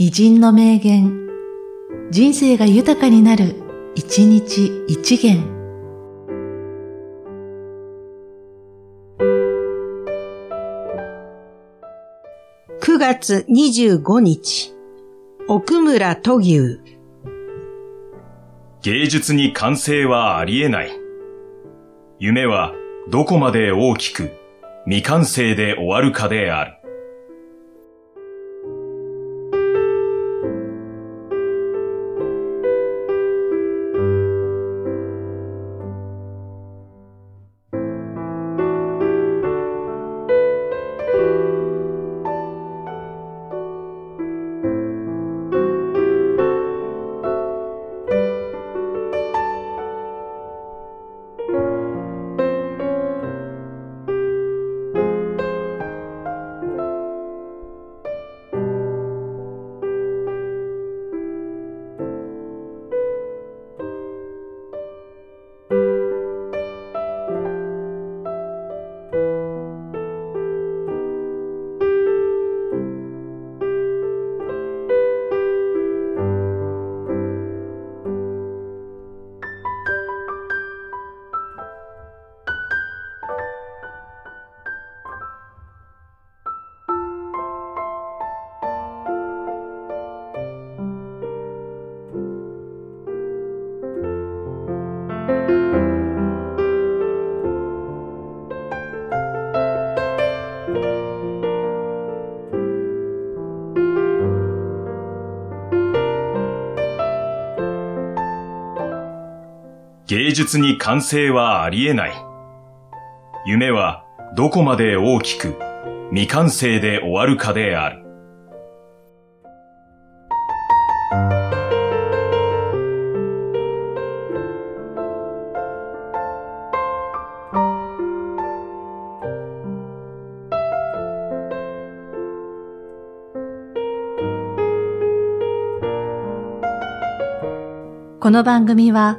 偉人の名言、人生が豊かになる、一日一元。9月25日、奥村都牛。芸術に完成はありえない。夢はどこまで大きく未完成で終わるかである。芸術に完成はありえない。夢はどこまで大きく未完成で終わるかである。この番組は、